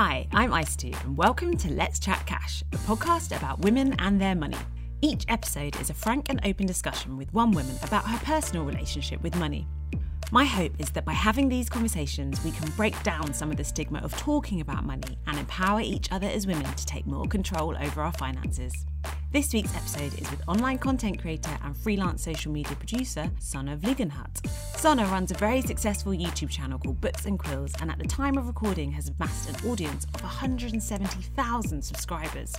Hi, I'm Ice2, and welcome to Let's Chat Cash, a podcast about women and their money. Each episode is a frank and open discussion with one woman about her personal relationship with money. My hope is that by having these conversations, we can break down some of the stigma of talking about money and empower each other as women to take more control over our finances. This week's episode is with online content creator and freelance social media producer Sanne Vliegenthart. Sanne runs a very successful YouTube channel called Books and Quills and at the time of recording has amassed an audience of 170,000 subscribers.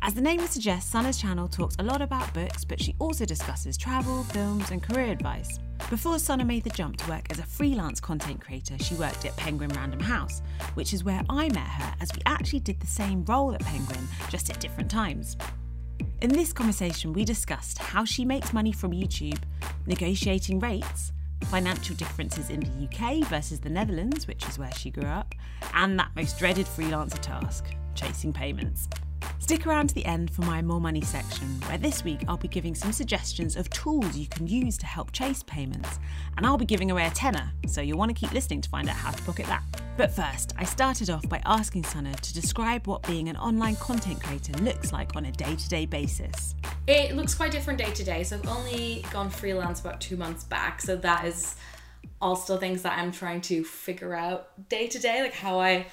As the name would suggest, Sanne's channel talks a lot about books, but she also discusses travel, films, and career advice. Before Sana made the jump to work as a freelance content creator, she worked at Penguin Random House, which is where I met her as we actually did the same role at Penguin, just at different times. In this conversation, we discussed how she makes money from YouTube, negotiating rates, financial differences in the UK versus the Netherlands, which is where she grew up, and that most dreaded freelancer task chasing payments. Stick around to the end for my More Money section, where this week I'll be giving some suggestions of tools you can use to help chase payments, and I'll be giving away a tenner, so you'll want to keep listening to find out how to pocket that. But first, I started off by asking Sanne to describe what being an online content creator looks like on a day to day basis. It looks quite different day to day. So I've only gone freelance about two months back. So that is all still things that I'm trying to figure out day to day, like how I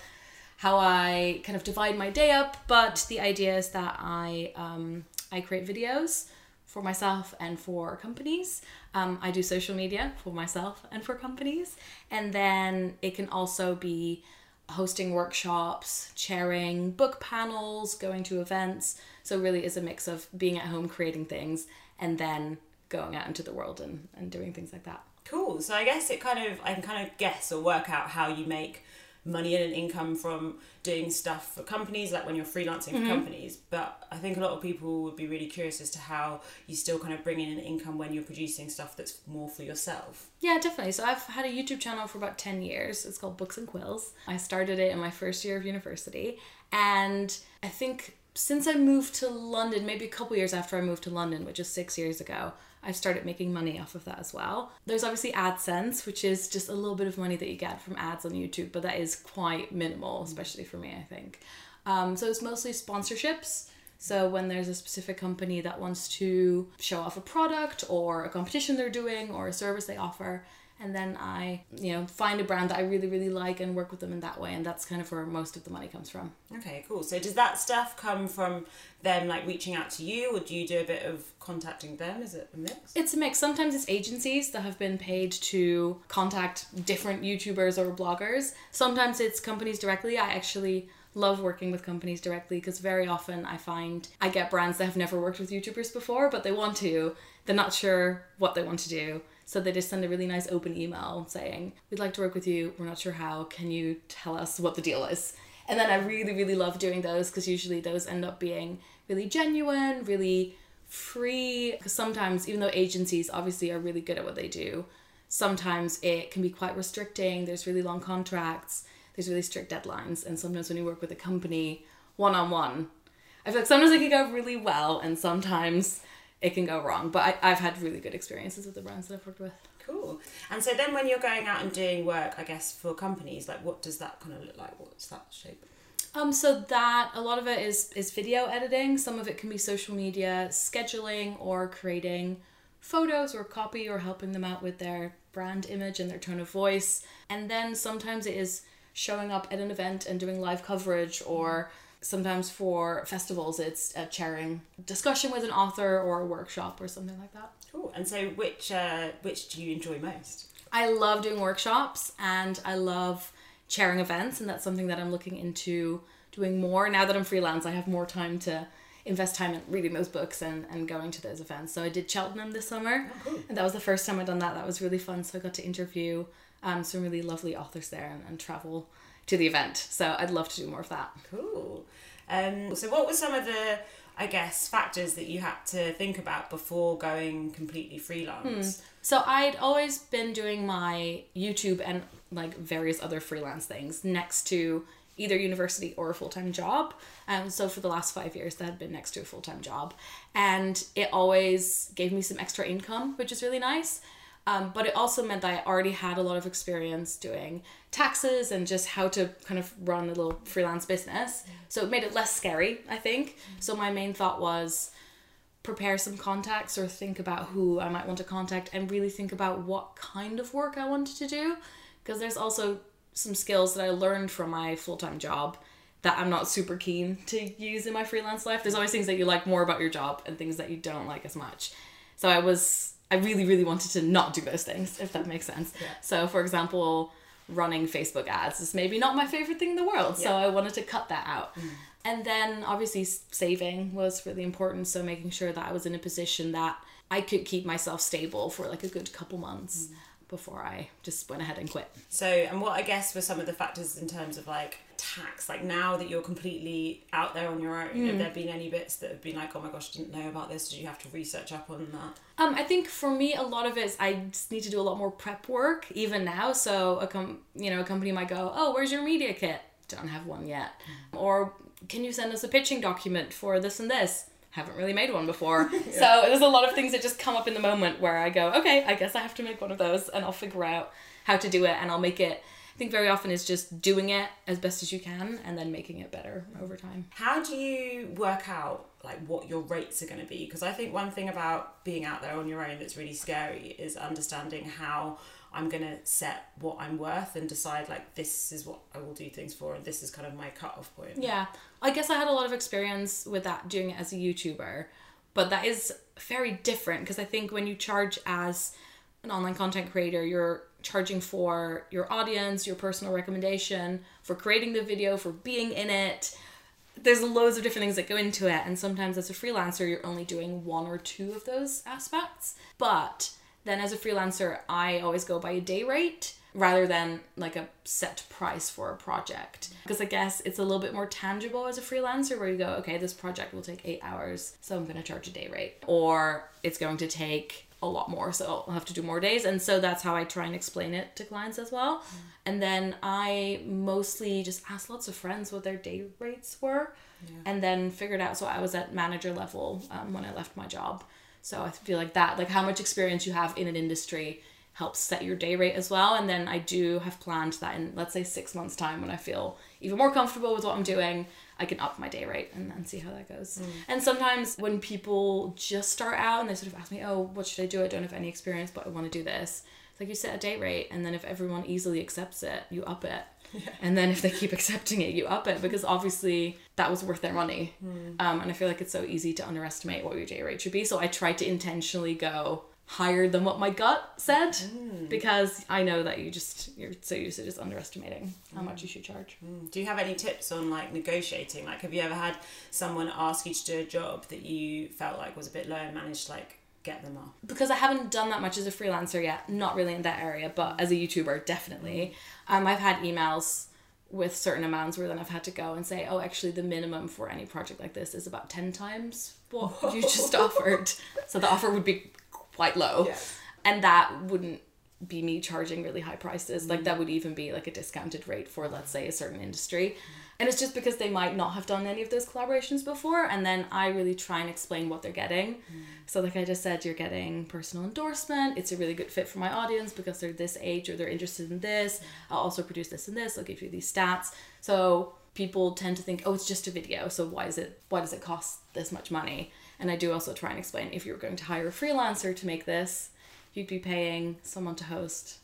how I kind of divide my day up. But the idea is that I um, I create videos for myself and for companies. Um, I do social media for myself and for companies, and then it can also be hosting workshops, chairing book panels, going to events. So really is a mix of being at home creating things and then going out into the world and, and doing things like that. Cool. So I guess it kind of I can kind of guess or work out how you make money and income from doing stuff for companies, like when you're freelancing mm-hmm. for companies. But I think a lot of people would be really curious as to how you still kind of bring in an income when you're producing stuff that's more for yourself. Yeah, definitely. So I've had a YouTube channel for about 10 years. It's called Books and Quills. I started it in my first year of university. And I think since I moved to London, maybe a couple years after I moved to London, which is six years ago, I've started making money off of that as well. There's obviously AdSense, which is just a little bit of money that you get from ads on YouTube, but that is quite minimal, especially for me, I think. Um, so it's mostly sponsorships. So when there's a specific company that wants to show off a product or a competition they're doing or a service they offer, and then I, you know, find a brand that I really, really like and work with them in that way. And that's kind of where most of the money comes from. Okay, cool. So does that stuff come from them like reaching out to you, or do you do a bit of contacting them? Is it a mix? It's a mix. Sometimes it's agencies that have been paid to contact different YouTubers or bloggers. Sometimes it's companies directly. I actually love working with companies directly because very often I find I get brands that have never worked with YouTubers before, but they want to. They're not sure what they want to do so they just send a really nice open email saying, We'd like to work with you. We're not sure how. Can you tell us what the deal is? And then I really, really love doing those because usually those end up being really genuine, really free. Because sometimes, even though agencies obviously are really good at what they do, sometimes it can be quite restricting. There's really long contracts, there's really strict deadlines. And sometimes when you work with a company one on one, I feel like sometimes it can go really well, and sometimes it can go wrong. But I, I've had really good experiences with the brands that I've worked with. Cool. And so then when you're going out and doing work, I guess, for companies, like what does that kind of look like? What's that shape? Um, so that a lot of it is is video editing. Some of it can be social media scheduling or creating photos or copy or helping them out with their brand image and their tone of voice. And then sometimes it is showing up at an event and doing live coverage or Sometimes for festivals, it's a chairing discussion with an author or a workshop or something like that. Cool. And so, which uh, which do you enjoy most? I love doing workshops and I love chairing events, and that's something that I'm looking into doing more. Now that I'm freelance, I have more time to invest time in reading those books and, and going to those events. So I did Cheltenham this summer, oh, cool. and that was the first time I'd done that. That was really fun. So I got to interview um, some really lovely authors there and, and travel to the event. So I'd love to do more of that. Cool. Um, so what were some of the I guess factors that you had to think about before going completely freelance? Hmm. So I'd always been doing my YouTube and like various other freelance things next to either university or a full time job. Um, so for the last five years, that had been next to a full time job, and it always gave me some extra income, which is really nice. Um, but it also meant that I already had a lot of experience doing taxes and just how to kind of run a little freelance business. So it made it less scary, I think. So my main thought was prepare some contacts or think about who I might want to contact and really think about what kind of work I wanted to do. Because there's also some skills that I learned from my full time job that I'm not super keen to use in my freelance life. There's always things that you like more about your job and things that you don't like as much. So I was I really really wanted to not do those things if that makes sense. Yeah. So for example, running Facebook ads is maybe not my favorite thing in the world. Yeah. So I wanted to cut that out. Mm. And then obviously saving was really important. So making sure that I was in a position that I could keep myself stable for like a good couple months mm. before I just went ahead and quit. So, and what I guess were some of the factors in terms of like Like now that you're completely out there on your own, Mm. have there been any bits that have been like, oh my gosh, didn't know about this? Did you have to research up on that? Um, I think for me, a lot of it is I just need to do a lot more prep work even now. So a com- you know a company might go, oh, where's your media kit? Don't have one yet. Or can you send us a pitching document for this and this? Haven't really made one before. So there's a lot of things that just come up in the moment where I go, okay, I guess I have to make one of those, and I'll figure out how to do it, and I'll make it. I think very often is just doing it as best as you can, and then making it better over time. How do you work out like what your rates are going to be? Because I think one thing about being out there on your own that's really scary is understanding how I'm going to set what I'm worth and decide like this is what I will do things for and this is kind of my cutoff point. Yeah, I guess I had a lot of experience with that doing it as a YouTuber, but that is very different because I think when you charge as an online content creator, you're charging for your audience, your personal recommendation, for creating the video, for being in it. There's loads of different things that go into it, and sometimes as a freelancer, you're only doing one or two of those aspects. But then as a freelancer, I always go by a day rate rather than like a set price for a project. Because I guess it's a little bit more tangible as a freelancer where you go, okay, this project will take eight hours, so I'm going to charge a day rate. Or it's going to take a lot more, so I'll have to do more days. And so that's how I try and explain it to clients as well. And then I mostly just asked lots of friends what their day rates were and then figured out. So I was at manager level um, when I left my job. So I feel like that, like how much experience you have in an industry helps set your day rate as well. And then I do have planned that in, let's say, six months' time when I feel even more comfortable with what I'm doing, I can up my day rate and then see how that goes. And sometimes when people just start out and they sort of ask me, oh, what should I do? I don't have any experience, but I want to do this. It's like you set a day rate, and then if everyone easily accepts it, you up it. Yeah. And then if they keep accepting it, you up it because obviously that was worth their money. Um, and I feel like it's so easy to underestimate what your day rate should be. So I tried to intentionally go higher than what my gut said mm. because I know that you just you're so used to just underestimating how much mm. you should charge. Mm. Do you have any tips on like negotiating? Like, have you ever had someone ask you to do a job that you felt like was a bit low and managed to like get them up? because I haven't done that much as a freelancer yet, not really in that area, but as a YouTuber, definitely. Um, I've had emails with certain amounts where then I've had to go and say, oh, actually, the minimum for any project like this is about 10 times what you just offered. So the offer would be quite low. Yeah. And that wouldn't be me charging really high prices. Like that would even be like a discounted rate for, let's say, a certain industry. And it's just because they might not have done any of those collaborations before. And then I really try and explain what they're getting. So, like I just said, you're getting personal endorsement. It's a really good fit for my audience because they're this age or they're interested in this. I'll also produce this and this. I'll give you these stats. So, people tend to think, oh, it's just a video. So, why is it, why does it cost this much money? And I do also try and explain if you're going to hire a freelancer to make this, you'd be paying someone to host,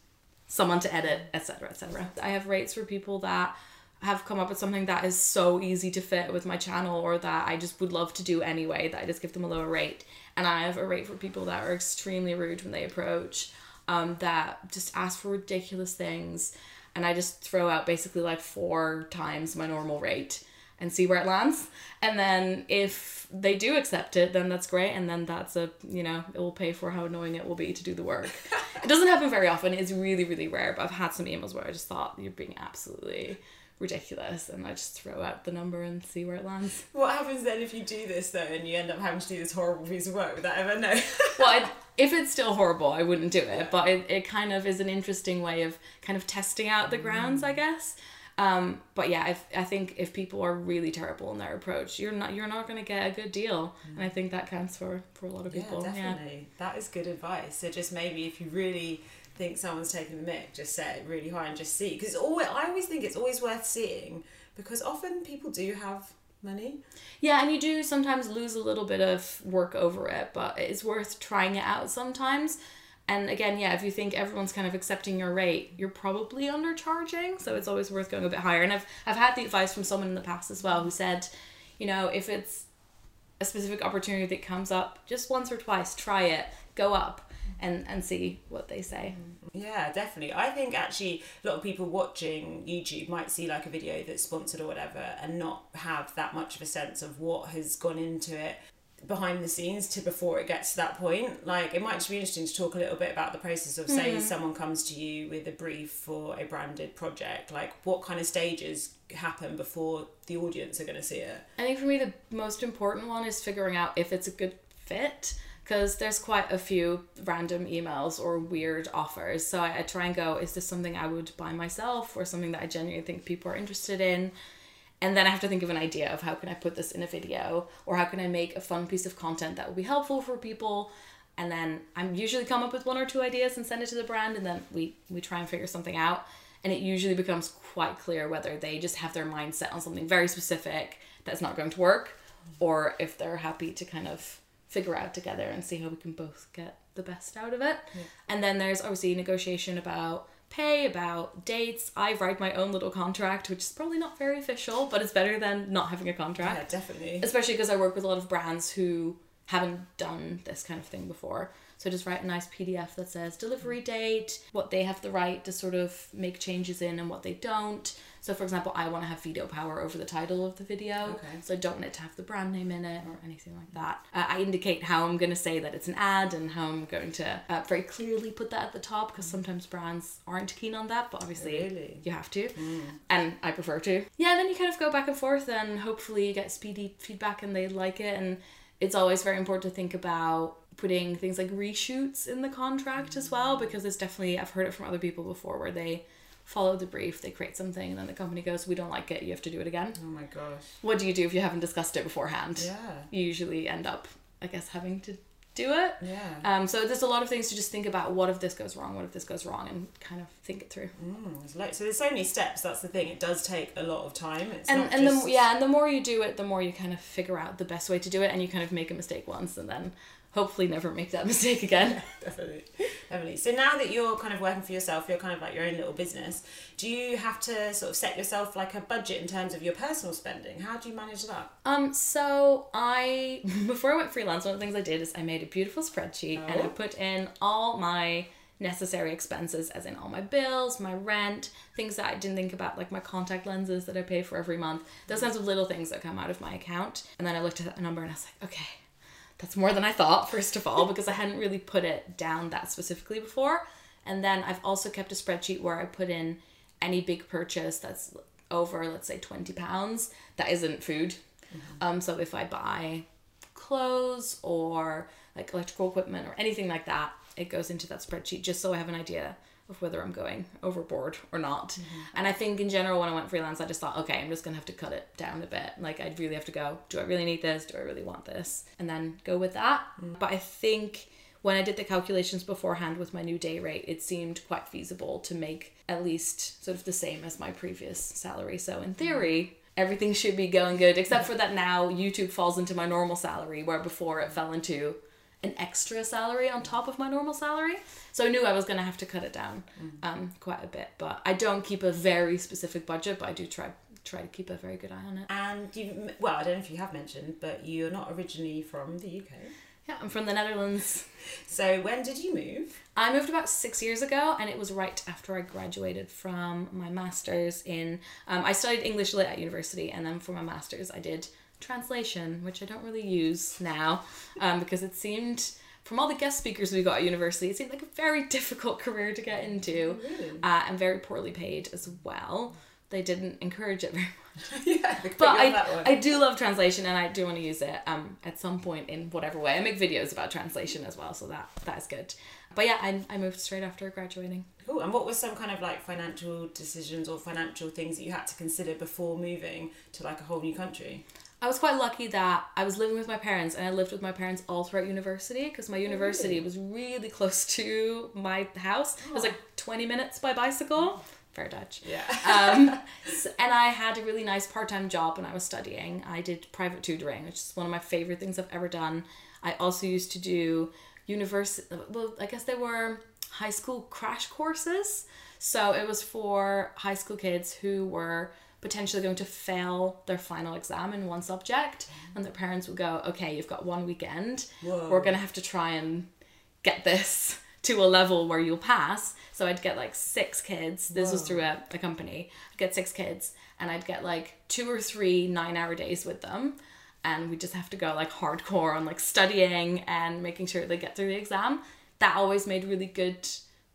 someone to edit, etc., etc. I have rates for people that have come up with something that is so easy to fit with my channel or that I just would love to do anyway that I just give them a lower rate. And I have a rate for people that are extremely rude when they approach, um, that just ask for ridiculous things. And I just throw out basically like four times my normal rate and see where it lands. And then if they do accept it, then that's great. And then that's a, you know, it will pay for how annoying it will be to do the work. it doesn't happen very often. It's really, really rare. But I've had some emails where I just thought you're being absolutely ridiculous. And I just throw out the number and see where it lands. What happens then if you do this though and you end up having to do this horrible piece of work without ever know? well, I, if it's still horrible, I wouldn't do it. But it, it kind of is an interesting way of kind of testing out the grounds, mm. I guess. Um, but yeah, if, I think if people are really terrible in their approach, you're not you're not going to get a good deal, and I think that counts for for a lot of people. Yeah, definitely. That is good advice. So just maybe if you really think someone's taking the mic, just set it really high and just see. Because always, I always think it's always worth seeing because often people do have money. Yeah, and you do sometimes lose a little bit of work over it, but it's worth trying it out sometimes. And again, yeah, if you think everyone's kind of accepting your rate, you're probably undercharging. So it's always worth going a bit higher. And I've I've had the advice from someone in the past as well who said, you know, if it's a specific opportunity that comes up, just once or twice, try it, go up and and see what they say. Mm-hmm. Yeah, definitely. I think actually a lot of people watching YouTube might see like a video that's sponsored or whatever and not have that much of a sense of what has gone into it behind the scenes to before it gets to that point. Like it might just be interesting to talk a little bit about the process of say mm-hmm. someone comes to you with a brief for a branded project, like what kind of stages happen before the audience are going to see it. I think for me the most important one is figuring out if it's a good fit because there's quite a few random emails or weird offers. So I, I, try and go, is this something I would buy myself or something that I genuinely think people are interested in? And then I have to think of an idea of how can I put this in a video or how can I make a fun piece of content that will be helpful for people. And then I'm usually come up with one or two ideas and send it to the brand and then we, we try and figure something out. And it usually becomes quite clear whether they just have their mind set on something very specific that's not going to work or if they're happy to kind of figure out together and see how we can both get the best out of it. Yeah. And then there's obviously negotiation about pay, about dates. I write my own little contract, which is probably not very official, but it's better than not having a contract. Yeah, definitely. Especially because I work with a lot of brands who haven't done this kind of thing before. So just write a nice PDF that says delivery date, what they have the right to sort of make changes in and what they don't. So for example, I want to have veto power over the title of the video. Okay. So I don't want it to have the brand name in it or anything like that. Uh, I indicate how I'm going to say that it's an ad and how I'm going to uh, very clearly put that at the top because sometimes brands aren't keen on that, but obviously really? you have to. Mm. And I prefer to. Yeah, then you kind of go back and forth and hopefully you get speedy feedback and they like it and it's always very important to think about putting things like reshoots in the contract as well because it's definitely I've heard it from other people before where they follow the brief, they create something, and then the company goes, "We don't like it. You have to do it again." Oh my gosh! What do you do if you haven't discussed it beforehand? Yeah, you usually end up, I guess, having to do it. Yeah. Um. So there's a lot of things to just think about. What if this goes wrong? What if this goes wrong? And kind of think it through. Mm, so there's so many steps. That's the thing. It does take a lot of time. It's and and just... the yeah, and the more you do it, the more you kind of figure out the best way to do it, and you kind of make a mistake once, and then hopefully never make that mistake again. Definitely. Definitely. So now that you're kind of working for yourself, you're kind of like your own little business, do you have to sort of set yourself like a budget in terms of your personal spending? How do you manage that? Um, so I before I went freelance, one of the things I did is I made a beautiful spreadsheet oh. and I oh. put in all my necessary expenses as in all my bills, my rent, things that I didn't think about like my contact lenses that I pay for every month. Those kinds of little things that come out of my account. And then I looked at that number and I was like, okay, that's more than I thought, first of all, because I hadn't really put it down that specifically before. And then I've also kept a spreadsheet where I put in any big purchase that's over, let's say, 20 pounds that isn't food. Mm-hmm. Um, so if I buy clothes or like electrical equipment or anything like that, it goes into that spreadsheet just so I have an idea of whether I'm going overboard or not. Mm-hmm. And I think in general, when I went freelance, I just thought, okay, I'm just gonna have to cut it down a bit. Like, I'd really have to go, do I really need this? Do I really want this? And then go with that. Mm-hmm. But I think when I did the calculations beforehand with my new day rate, it seemed quite feasible to make at least sort of the same as my previous salary. So, in theory, everything should be going good, except for that now YouTube falls into my normal salary, where before it fell into an extra salary on top of my normal salary. So I knew I was going to have to cut it down mm-hmm. um, quite a bit. But I don't keep a very specific budget, but I do try try to keep a very good eye on it. And you, well, I don't know if you have mentioned, but you're not originally from the UK. Yeah, I'm from the Netherlands. So when did you move? I moved about six years ago, and it was right after I graduated from my master's in. Um, I studied English lit at university, and then for my master's, I did translation, which I don't really use now um, because it seemed, from all the guest speakers we got at university, it seemed like a very difficult career to get into really? uh, and very poorly paid as well. They didn't encourage it very much. yeah, but I, I do love translation and I do want to use it um, at some point in whatever way. I make videos about translation as well, so that that is good. but yeah, I, I moved straight after graduating. Cool. And what were some kind of like financial decisions or financial things that you had to consider before moving to like a whole new country? I was quite lucky that I was living with my parents and I lived with my parents all throughout university because my university was really close to my house. It was like 20 minutes by bicycle. Fair Dutch. Yeah. Um, s- and I had a really nice part time job when I was studying. I did private tutoring, which is one of my favorite things I've ever done. I also used to do university, well, I guess they were high school crash courses. So it was for high school kids who were potentially going to fail their final exam in one subject, and their parents would go, Okay, you've got one weekend. Whoa. We're going to have to try and get this to a level where you'll pass. So I'd get like six kids. This was through a, a company. I'd get six kids and I'd get like two or three nine hour days with them. And we just have to go like hardcore on like studying and making sure they get through the exam. That always made really good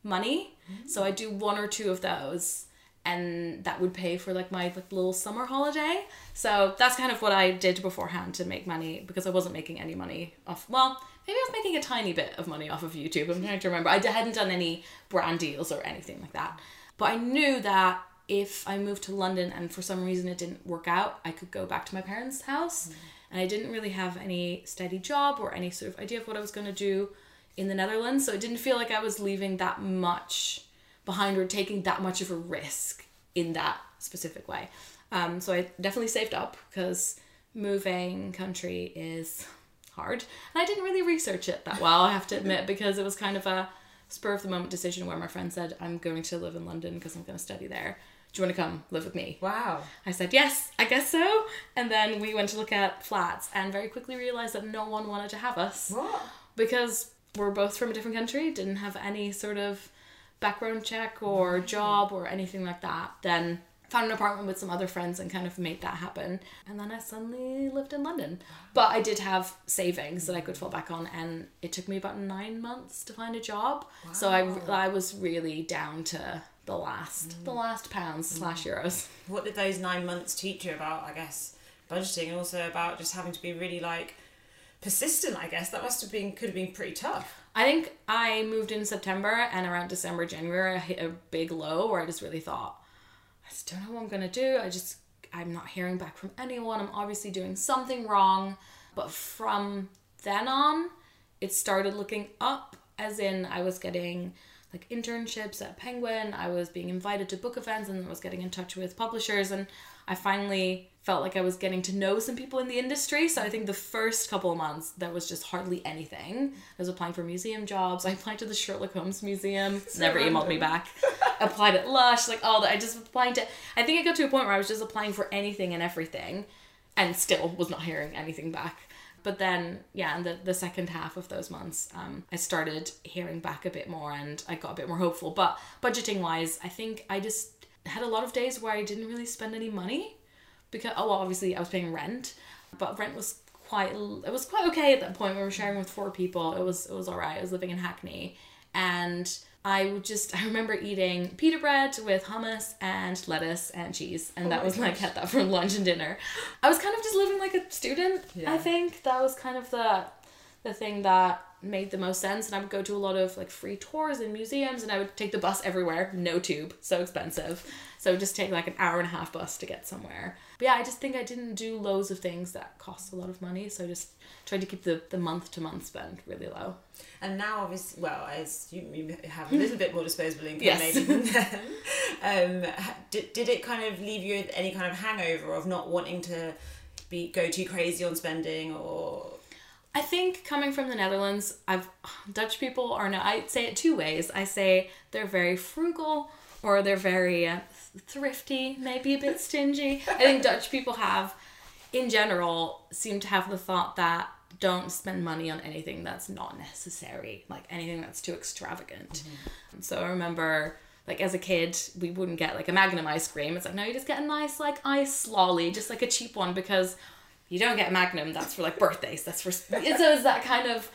money. Mm. So I do one or two of those and that would pay for like my like little summer holiday. So that's kind of what I did beforehand to make money because I wasn't making any money off. Well, maybe I was making a tiny bit of money off of YouTube. I'm trying to remember. I hadn't done any brand deals or anything like that, but I knew that if I moved to London and for some reason it didn't work out, I could go back to my parents' house. Mm-hmm. And I didn't really have any steady job or any sort of idea of what I was going to do in the Netherlands, so it didn't feel like I was leaving that much behind or taking that much of a risk in that specific way. Um, so I definitely saved up because moving country is hard. And I didn't really research it that well, I have to admit, because it was kind of a spur of the moment decision where my friend said, I'm going to live in London because I'm going to study there. Do you want to come live with me? Wow. I said, yes, I guess so. And then we went to look at flats and very quickly realized that no one wanted to have us What? because we're both from a different country, didn't have any sort of background check or job or anything like that. Then found an apartment with some other friends and kind of made that happen. And then I suddenly lived in London. But I did have savings that I could fall back on, and it took me about nine months to find a job. So I, I was really down to the last mm. the last pounds mm. slash euros. What did those nine months teach you about, I guess, budgeting and also about just having to be really like persistent, I guess? That must have been could have been pretty tough. I think I moved in September and around December, January, I hit a big low where I just really thought, I just don't know what I'm gonna do. I just I'm not hearing back from anyone. I'm obviously doing something wrong. But from then on, it started looking up, as in I was getting like internships at Penguin. I was being invited to book events and was getting in touch with publishers and I finally felt like I was getting to know some people in the industry. So I think the first couple of months there was just hardly anything. I was applying for museum jobs. I applied to the Sherlock Holmes Museum. Never emailed me back. applied at Lush, like all that. I just applied to. I think I got to a point where I was just applying for anything and everything, and still was not hearing anything back. But then, yeah, in the, the second half of those months, um, I started hearing back a bit more and I got a bit more hopeful. But budgeting wise, I think I just had a lot of days where I didn't really spend any money because, oh, well, obviously I was paying rent, but rent was quite, it was quite okay at that point. We were sharing with four people. It was, it was all right. I was living in Hackney and I would just I remember eating pita bread with hummus and lettuce and cheese, and oh that my was like had that for lunch and dinner. I was kind of just living like a student. Yeah. I think that was kind of the the thing that made the most sense. And I would go to a lot of like free tours and museums, and I would take the bus everywhere. No tube, so expensive. So just take like an hour and a half bus to get somewhere. But yeah, I just think I didn't do loads of things that cost a lot of money. So I just tried to keep the the month to month spend really low. And now, obviously, well, as you, you have a little bit more disposable income, Yes. maybe than them, um, did, did it kind of leave you with any kind of hangover of not wanting to be go too crazy on spending or I think coming from the Netherlands, I've Dutch people are not. I say it two ways. I say they're very frugal or they're very uh, thrifty, maybe a bit stingy. I think Dutch people have, in general, seem to have the thought that don't spend money on anything that's not necessary, like anything that's too extravagant. So I remember. Like as a kid, we wouldn't get like a Magnum ice cream. It's like no, you just get a nice like ice lolly, just like a cheap one because you don't get Magnum. That's for like birthdays. That's for so is that kind of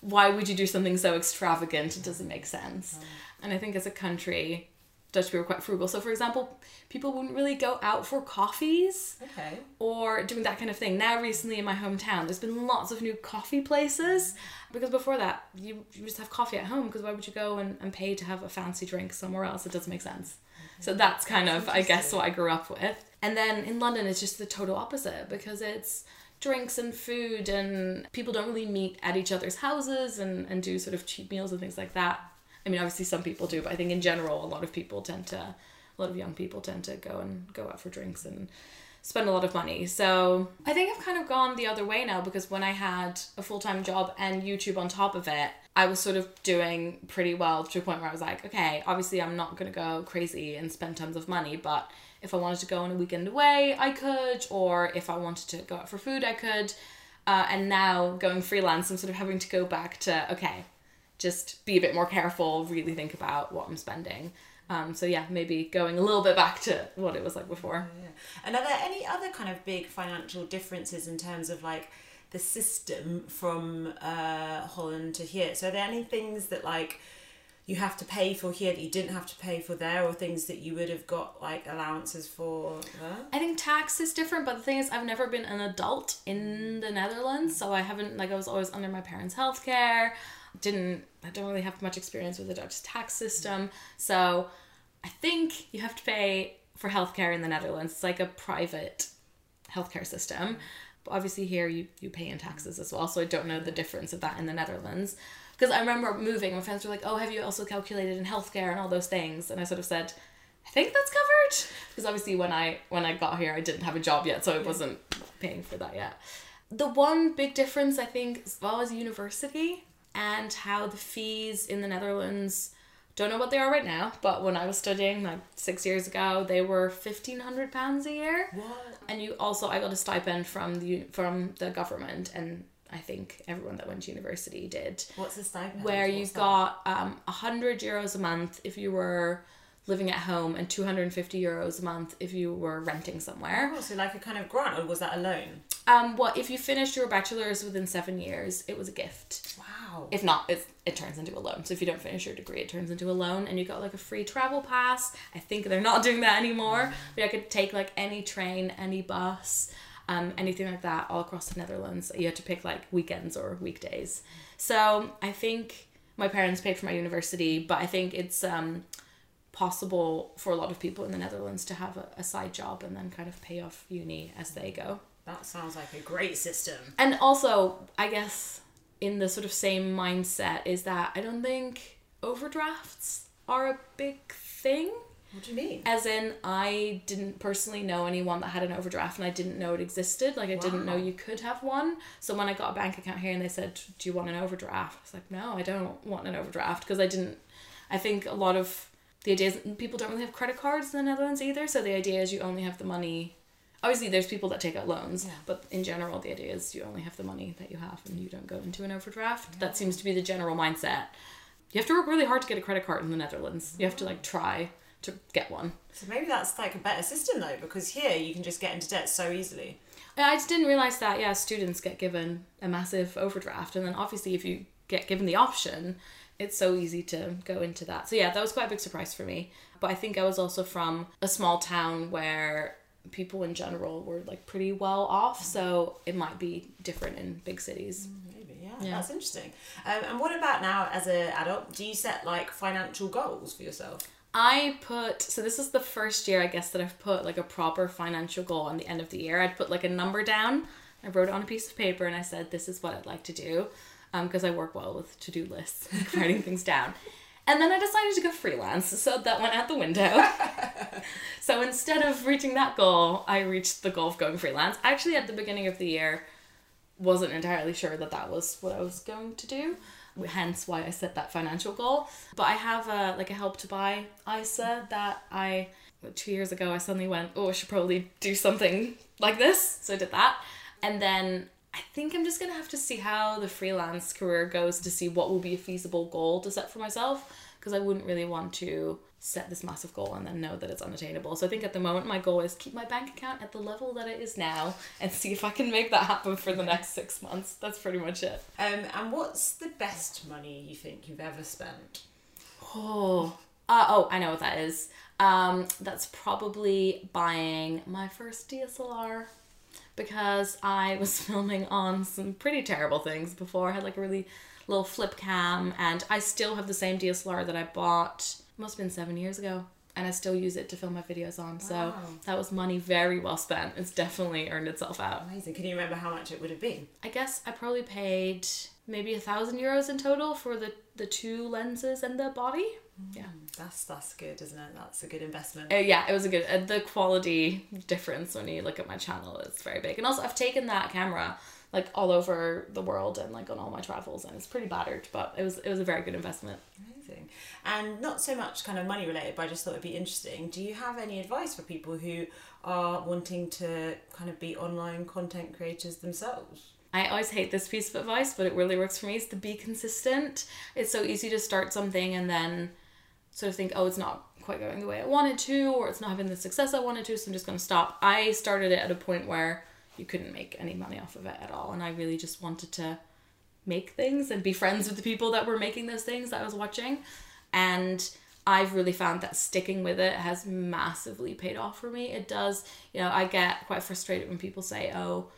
why would you do something so extravagant? It doesn't make sense. And I think as a country, Dutch people are quite frugal. So, for example, people wouldn't really go out for coffees Okay. or doing that kind of thing. Now, recently in my hometown, there's been lots of new coffee places because before that, you, you just have coffee at home because why would you go and, and pay to have a fancy drink somewhere else? It doesn't make sense. So that's kind of, I guess, what I grew up with. And then in London, it's just the total opposite because it's drinks and food, and people don't really meet at each other's houses and, and do sort of cheap meals and things like that. I mean, obviously, some people do, but I think in general, a lot of people tend to, a lot of young people tend to go and go out for drinks and spend a lot of money. So I think I've kind of gone the other way now because when I had a full time job and YouTube on top of it, I was sort of doing pretty well to a point where I was like, okay, obviously I'm not gonna go crazy and spend tons of money, but if I wanted to go on a weekend away, I could, or if I wanted to go out for food, I could. Uh, and now going freelance, I'm sort of having to go back to okay, just be a bit more careful, really think about what I'm spending. Um, so yeah, maybe going a little bit back to what it was like before. Yeah. And are there any other kind of big financial differences in terms of like the system from uh, Holland to here? So are there any things that like you have to pay for here that you didn't have to pay for there, or things that you would have got like allowances for there? I think tax is different, but the thing is, I've never been an adult in the Netherlands, so I haven't like I was always under my parents' healthcare. Didn't I don't really have much experience with the Dutch tax system, so I think you have to pay for healthcare in the Netherlands. It's like a private healthcare system. But obviously here you, you pay in taxes as well, so I don't know the difference of that in the Netherlands. Because I remember moving, my friends were like, "Oh, have you also calculated in healthcare and all those things?" And I sort of said, "I think that's covered." Because obviously when I when I got here, I didn't have a job yet, so I wasn't paying for that yet. The one big difference I think as well as university and how the fees in the Netherlands don't know what they are right now, but when I was studying like six years ago, they were fifteen hundred pounds a year. What? And you also, I got a stipend from the from the government, and I think everyone that went to university did. What's the stipend? Where you What's that? got um a hundred euros a month if you were living at home, and two hundred and fifty euros a month if you were renting somewhere. Oh, so like a kind of grant, or was that a loan? Um, well, if you finished your bachelor's within seven years, it was a gift. Wow. If not, it, it turns into a loan. So if you don't finish your degree, it turns into a loan, and you got like a free travel pass. I think they're not doing that anymore. But I could take like any train, any bus, um, anything like that all across the Netherlands. You had to pick like weekends or weekdays. So I think my parents paid for my university, but I think it's um, possible for a lot of people in the Netherlands to have a, a side job and then kind of pay off uni as they go. that sounds like a great system. And also, I guess in the sort of same mindset is that I don't think overdrafts are a big thing. What do you mean? As in, I didn't personally know anyone that had an overdraft and I didn't know it existed. Like, I didn't know you could have one. So, when I got a bank account here and they said, Do you want an overdraft? I was like, No, I don't want an overdraft because I didn't. I think a lot of the idea is people don't really have credit cards in the Netherlands either. So, the idea is you only have the money. Obviously, there's people that take out loans, Yeah. but in general, the idea is you only have the money that you have and you don't go into an overdraft. That seems to be the general mindset. You have to work really hard to get a credit card in the Netherlands. You have to like try to get one. So maybe that's like a better system though, because here you can just get into debt so easily. I just didn't realize that yeah, students get given a massive overdraft, and then obviously if you get given the option, it's so easy to go into that. So yeah, that was quite a big surprise for me. But I think I was also from a small town where people in general were like pretty well off, so it might be different in big cities. Maybe, yeah, Yeah. that's interesting. Um, and what about now as an adult? Do you set like financial goals for yourself? I put so this is the first year I guess that I've put like a proper financial goal on the end of the year. I'd put like a number down. I wrote it on a piece of paper and I said this is what I'd like to do, because I work well with to do lists, writing things down. And then I decided to go freelance, so that went out the window. so instead of reaching that goal, I reached the goal of going freelance. I actually, at the beginning of the year, wasn't entirely sure that that was what I was going to do. Hence why I set that financial goal. But I have a like a help to buy ISA that I two years ago I suddenly went, oh, I should probably do something like this. So I did that, and then I think I'm just gonna have to see how the freelance career goes to see what will be a feasible goal to set for myself because I wouldn't really want to set this massive goal and then know that it's unattainable. So I think at the moment my goal is keep my bank account at the level that it is now and see if I can make that happen for the next six months. That's pretty much it. Um, and what's the best money you think you've ever spent? Oh, Uh, oh, I know what that is. Um, that's probably buying my first DSLR because I was filming on some pretty terrible things before. I had like a really little flip cam, and I still have the same DSLR that I bought. Must have been seven years ago, and I still use it to film my videos on. So that was money very well spent. It's definitely earned itself out. Amazing. Can you remember how much it would have been? I guess I probably paid maybe a thousand euros in total for the the two lenses and the body. Yeah. That's that's good, isn't it? That's a good investment. Uh, yeah, it was a good. Uh, the quality difference when you look at my channel is very big, and also I've taken that camera like all over the world and like on all my travels, and it's pretty battered, but it was it was a very good investment. Amazing. And not so much kind of money related, but I just thought it'd be interesting. Do you have any advice for people who are wanting to kind of be online content creators themselves? I always hate this piece of advice, but it really works for me. Is to be consistent. It's so easy to start something and then sort of think, oh, it's not quite going the way I wanted to, or it's not having the success I wanted to, so I'm just going to stop. I started it at a point where you couldn't make any money off of it at all, and I really just wanted to make things and be friends with the people that were making those things that I was watching. And I've really found that sticking with it has massively paid off for me. It does, you know, I get quite frustrated when people say, oh,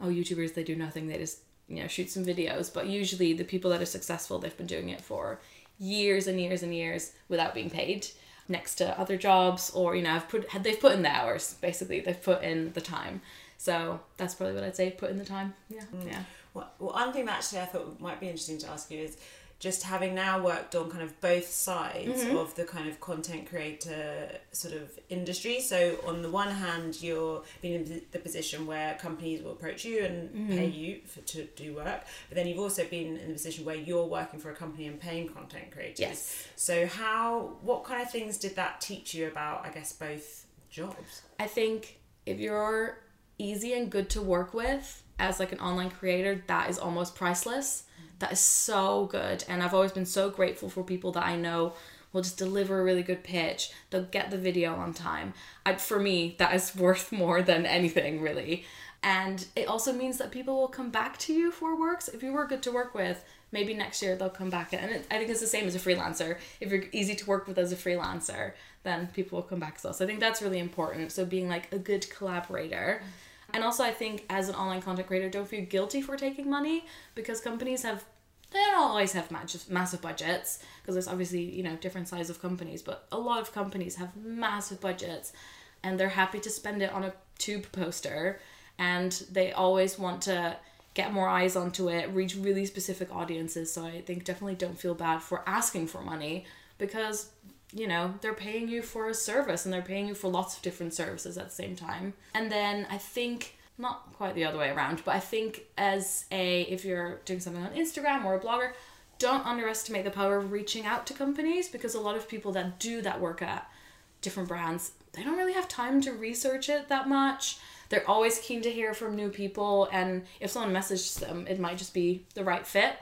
oh, YouTubers, they do nothing, they just, you know, shoot some videos. But usually the people that are successful, they've been doing it for years and years and years without being paid next to other jobs or, you know, I've put, they've put in the hours, basically. They've put in the time. So that's probably what I'd say, put in the time. Yeah. Mm. Yeah. Well, well, one thing that actually I thought might be interesting to ask you is just having now worked on kind of both sides mm-hmm. of the kind of content creator sort of industry. So on the one hand, you're being in the position where companies will approach you and mm-hmm. pay you for, to do work, but then you've also been in the position where you're working for a company and paying content creators. Yes. So how, what kind of things did that teach you about, I guess, both jobs? I think if you're easy and good to work with as like an online creator, that is almost priceless. That is so good. And I've always been so grateful for people that I know will just deliver a really good pitch. They'll get the video on time. I, for me, that is worth more than anything, really. And it also means that people will come back to you for works. If you were good to work with, maybe next year they'll come back. And it, I think it's the same as a freelancer. If you're easy to work with as a freelancer, then people will come back to us. I think that's really important. So being like a good collaborator. And also, I think as an online content creator, don't feel guilty for taking money because companies have they don't always have massive budgets because there's obviously you know different size of companies, but a lot of companies have massive budgets, and they're happy to spend it on a tube poster, and they always want to get more eyes onto it, reach really specific audiences. So I think definitely don't feel bad for asking for money because you know they're paying you for a service and they're paying you for lots of different services at the same time and then i think not quite the other way around but i think as a if you're doing something on instagram or a blogger don't underestimate the power of reaching out to companies because a lot of people that do that work at different brands they don't really have time to research it that much. They're always keen to hear from new people and if someone messages them it might just be the right fit.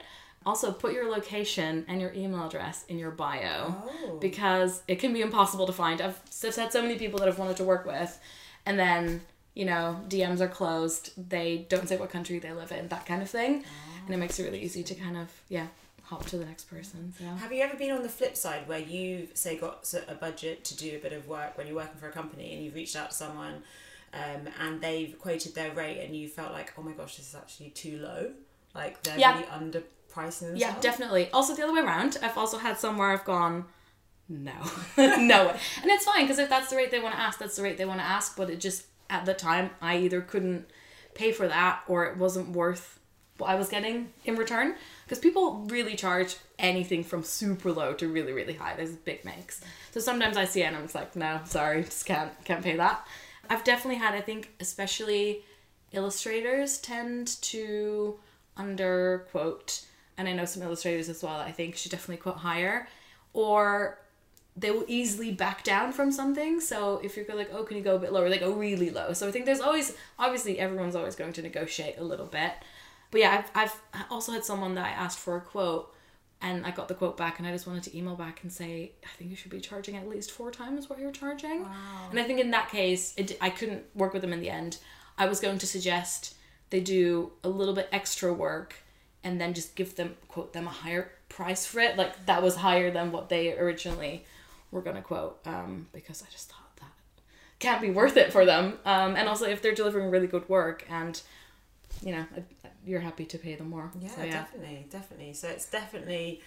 Also put your location and your email address in your bio Oh. because it can be impossible to find. I've s- had so many people that i've wanted to work with and then you know dms are closed they don't say what country they live in that kind of thing and it makes it really easy to kind of yeah hop to the next person so Have you ever been on the flip side where you've say got a budget to do a bit of work when you're working for a company and you've reached out to someone um, and they've quoted their rate and you felt like oh my gosh this is actually too low like they're Yeah. really underpricing themselves Yeah, definitely. Also, the other way around. I've also had some where I've gone, no, no. And it's fine because if that's the rate they want to ask, that's the rate they want to ask. But it just, at the time, I either couldn't pay for that or it wasn't worth what I was getting in return. Because people really charge anything from super low to really, really high. There's big mix. So sometimes I see it and I'm just like, no, sorry, just can't, can't pay that. I've definitely had, I think, especially illustrators tend to under quote and I know some illustrators as well, I think should definitely quote higher, or they will easily back down from something. So if you're like, oh, can you go a bit lower? They oh, go really low. So I think there's always, obviously, everyone's always going to negotiate a little bit. But yeah, I've, I've also had someone that I asked for a quote and I got the quote back and I just wanted to email back and say, I think you should be charging at least four times what you're charging. And I think in that case, it, I couldn't work with them in the end. I was going to suggest they do a little bit extra work and then just give them quote them a higher price for it like that was higher than what they originally we're gonna quote um, because I just thought that can't be worth it for them. Um, and also if they're delivering really good work and you know you're happy to pay them more. Yeah, So, definitely, definitely. So it's definitely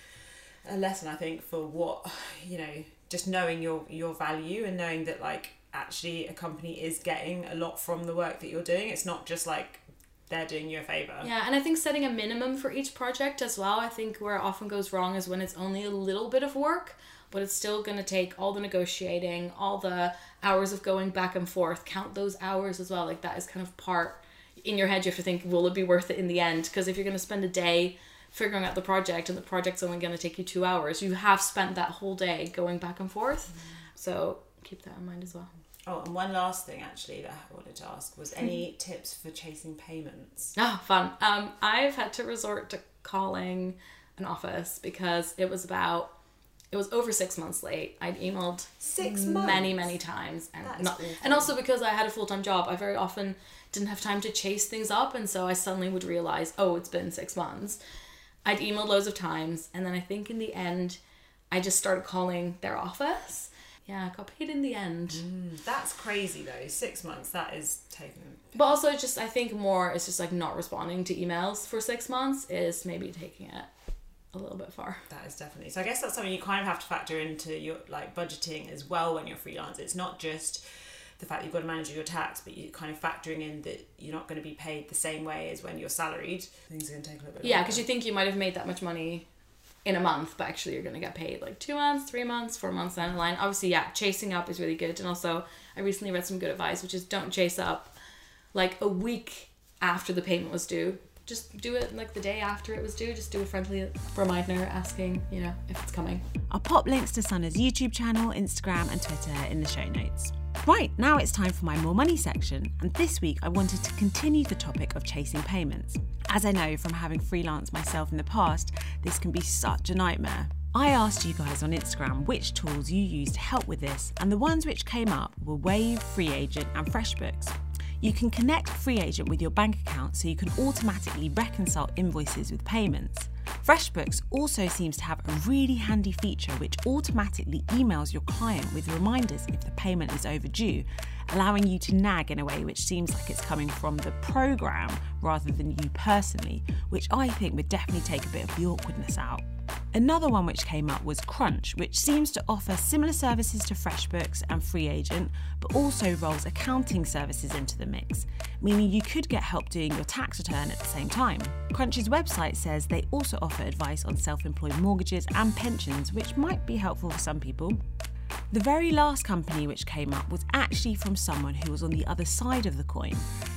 a lesson I think for what you know, just knowing your your value and knowing that like actually a company is getting a lot from the work that you're doing. It's not just like they're doing you a favor. Yeah, and I think setting a minimum for each project as well. I think where it often goes wrong is when it's only a little bit of work, but it's still going to take all the negotiating, all the hours of going back and forth. Count those hours as well. Like that is kind of part in your head. You have to think, will it be worth it in the end? Because if you're going to spend a day figuring out the project and the project's only going to take you two hours, you have spent that whole day going back and forth. So keep that in mind as well. Oh, and one last thing actually that I wanted to ask was any tips for chasing payments? Ah, fun. Um, I've had to resort to calling an office because it was about it was over six months late. I'd emailed Six many, months? many times, and not, awful. and also because I had a full time job, I very often didn't have time to chase things up, and so I suddenly would realize, oh, it's been six months. I'd emailed loads of times, and then I think in the end, I just started calling their office. Yeah, I got paid in the end. Mm, That's crazy though. Six months. That is taking. But also, just I think more it's just like not responding to emails for six months is maybe taking it a little bit far. That is definitely. So I guess that's something you kind of have to factor into your like budgeting as well when you're freelance. It's not just the fact that you've got to manage your tax, but you're kind of factoring in that you're not going to be paid the same way as when you're salaried. Things are going to take a little bit. Yeah, because you think you might have made that much money in a month, but actually you're gonna get paid like two months, three months, four months down the line. Obviously, yeah, chasing up is really good, and also I recently read some good advice, which is don't chase up like a week after the payment was due. Just do it like the day after it was due. Just do a friendly reminder asking, you know, if it's coming. I'll pop links to Sanne's YouTube channel, Instagram, and Twitter in the show notes. Right, now it's time for my More Money section, and this week I wanted to continue the topic of chasing payments. As I know from having freelanced myself in the past, this can be such a nightmare. I asked you guys on Instagram which tools you use to help with this, and the ones which came up were Wave, FreeAgent, and FreshBooks. You can connect FreeAgent with your bank account so you can automatically reconcile invoices with payments. FreshBooks also seems to have a really handy feature which automatically emails your client with reminders if the payment is overdue, allowing you to nag in a way which seems like it's coming from the program rather than you personally, which I think would definitely take a bit of the awkwardness out. Another one which came up was Crunch, which seems to offer similar services to FreshBooks and FreeAgent, but also rolls accounting services into the mix, meaning you could get help doing your tax return at the same time. Crunch's website says they also offer advice on self employed mortgages and pensions, which might be helpful for some people. The very last company which came up was actually from someone who was on the other side of the coin.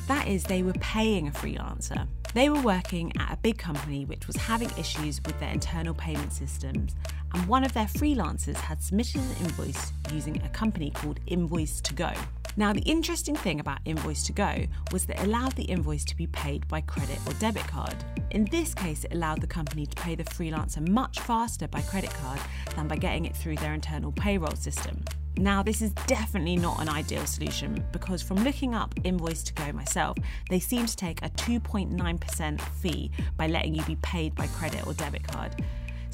That is, they were paying a freelancer. They were working at a big company which was having issues with their internal payment systems, and one of their freelancers had submitted an invoice using a company called Invoice to Go. Now, the interesting thing about Invoice to Go was that it allowed the invoice to be paid by credit or debit card. In this case, it allowed the company to pay the freelancer much faster by credit card than by getting it through their internal payroll system. Now, this is definitely not an ideal solution because from looking up Invoice to Go myself, they seem to take a 2.9% fee by letting you be paid by credit or debit card.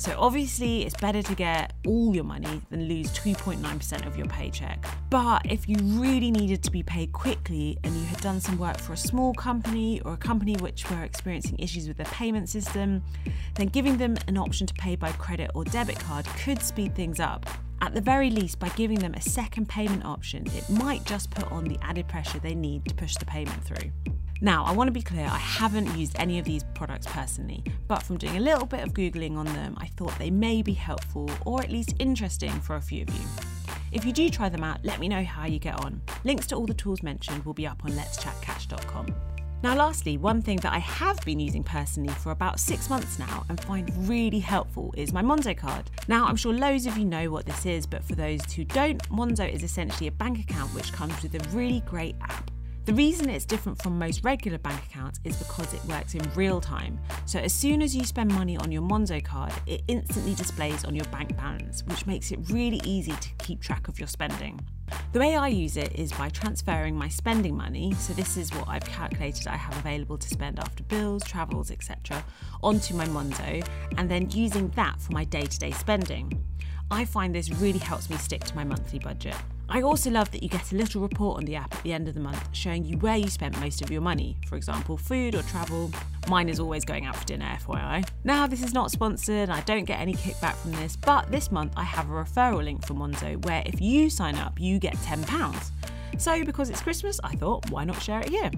So obviously, it's better to get all your money than lose 2.9% of your paycheck. But if you really needed to be paid quickly and you had done some work for a small company or a company which were experiencing issues with their payment system, then giving them an option to pay by credit or debit card could speed things up. At the very least, by giving them a second payment option, it might just put on the added pressure they need to push the payment through. Now, I want to be clear, I haven't used any of these products personally, but from doing a little bit of Googling on them, I thought they may be helpful or at least interesting for a few of you. If you do try them out, let me know how you get on. Links to all the tools mentioned will be up on letschatcash.com. Now, lastly, one thing that I have been using personally for about six months now and find really helpful is my Monzo card. Now, I'm sure loads of you know what this is, but for those who don't, Monzo is essentially a bank account which comes with a really great app. The reason it's different from most regular bank accounts is because it works in real time. So, as soon as you spend money on your Monzo card, it instantly displays on your bank balance, which makes it really easy to keep track of your spending. The way I use it is by transferring my spending money, so this is what I've calculated I have available to spend after bills, travels, etc., onto my Monzo, and then using that for my day to day spending. I find this really helps me stick to my monthly budget. I also love that you get a little report on the app at the end of the month showing you where you spent most of your money, for example, food or travel. Mine is always going out for dinner, FYI. Now, this is not sponsored, I don't get any kickback from this, but this month I have a referral link from Monzo where if you sign up, you get £10. So, because it's Christmas, I thought, why not share it here?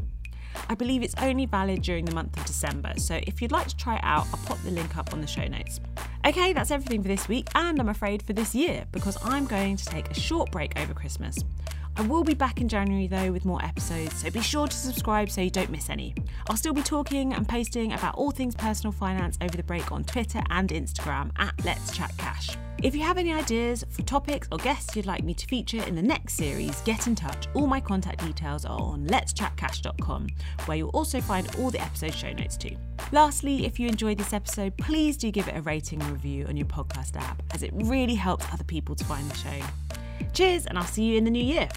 I believe it's only valid during the month of December, so if you'd like to try it out, I'll pop the link up on the show notes. Okay, that's everything for this week, and I'm afraid for this year, because I'm going to take a short break over Christmas. I will be back in January though with more episodes, so be sure to subscribe so you don't miss any. I'll still be talking and posting about all things personal finance over the break on Twitter and Instagram at Let's Chat Cash. If you have any ideas for topics or guests you'd like me to feature in the next series, get in touch. All my contact details are on letschatcash.com, where you'll also find all the episode show notes too. Lastly, if you enjoyed this episode, please do give it a rating and review on your podcast app, as it really helps other people to find the show. Cheers, and I'll see you in the new year.